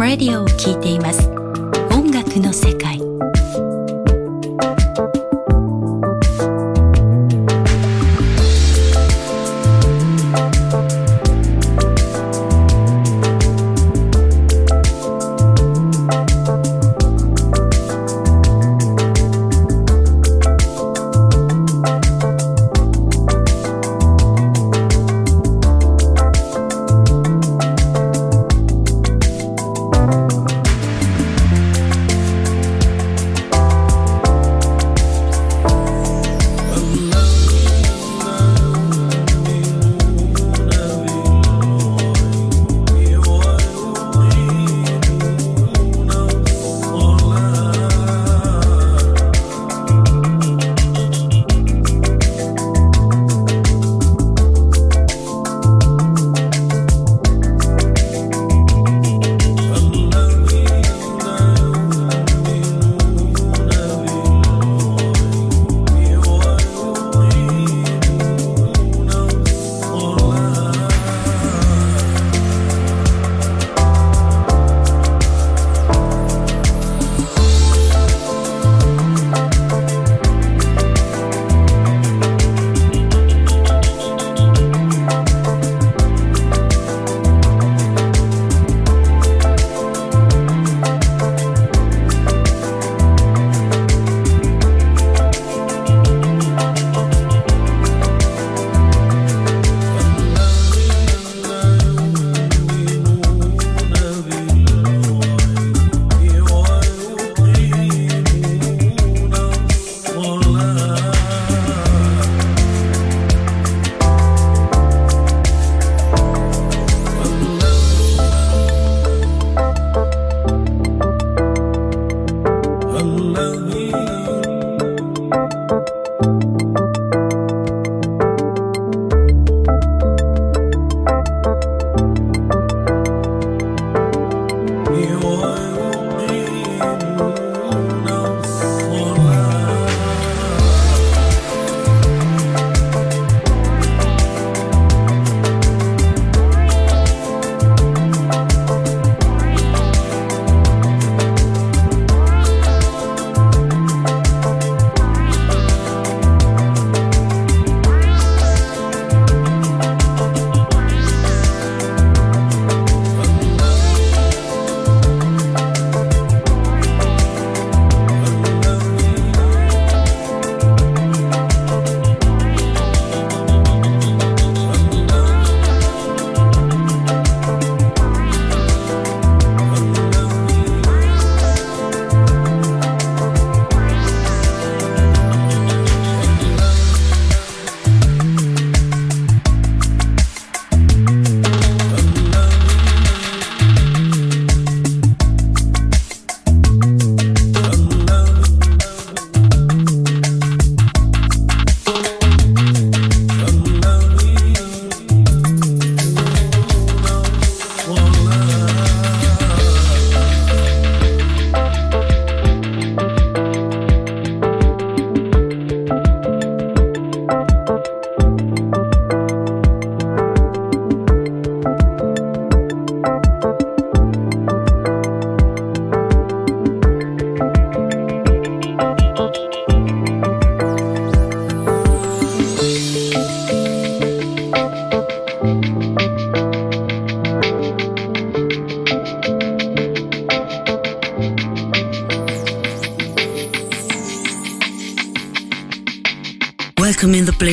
Radio を聴いています。音楽の世界。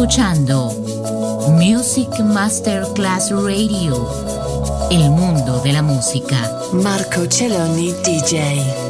Escuchando Music Masterclass Radio, el mundo de la música. Marco Celloni DJ.